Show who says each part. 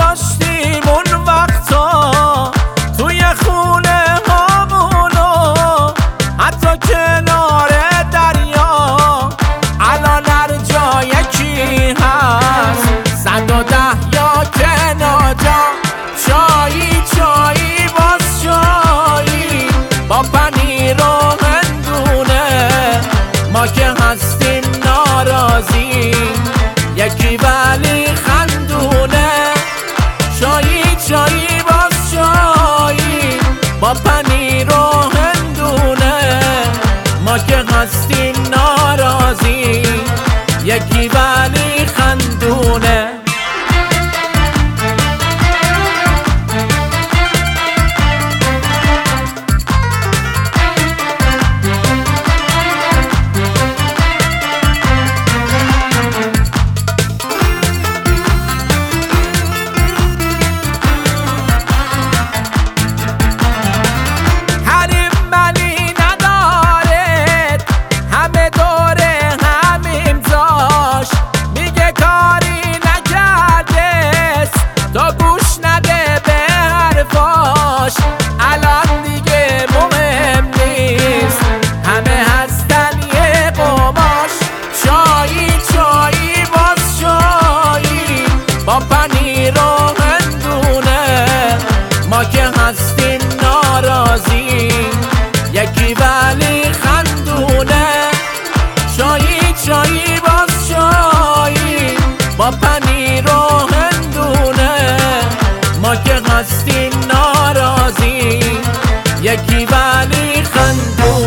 Speaker 1: داشتیم اون وقتا توی خونه هامونو حتی کنار دریا. الان هر جا یکی هست صد و ده یا کناجا. چایی چایی باز چایی با پنیر و هندونه ما که هستیم ناراضی. یکی ولی خ که هستیم. پنیر و هندونه ما که هستیم ناراضی یکی ولی خندون.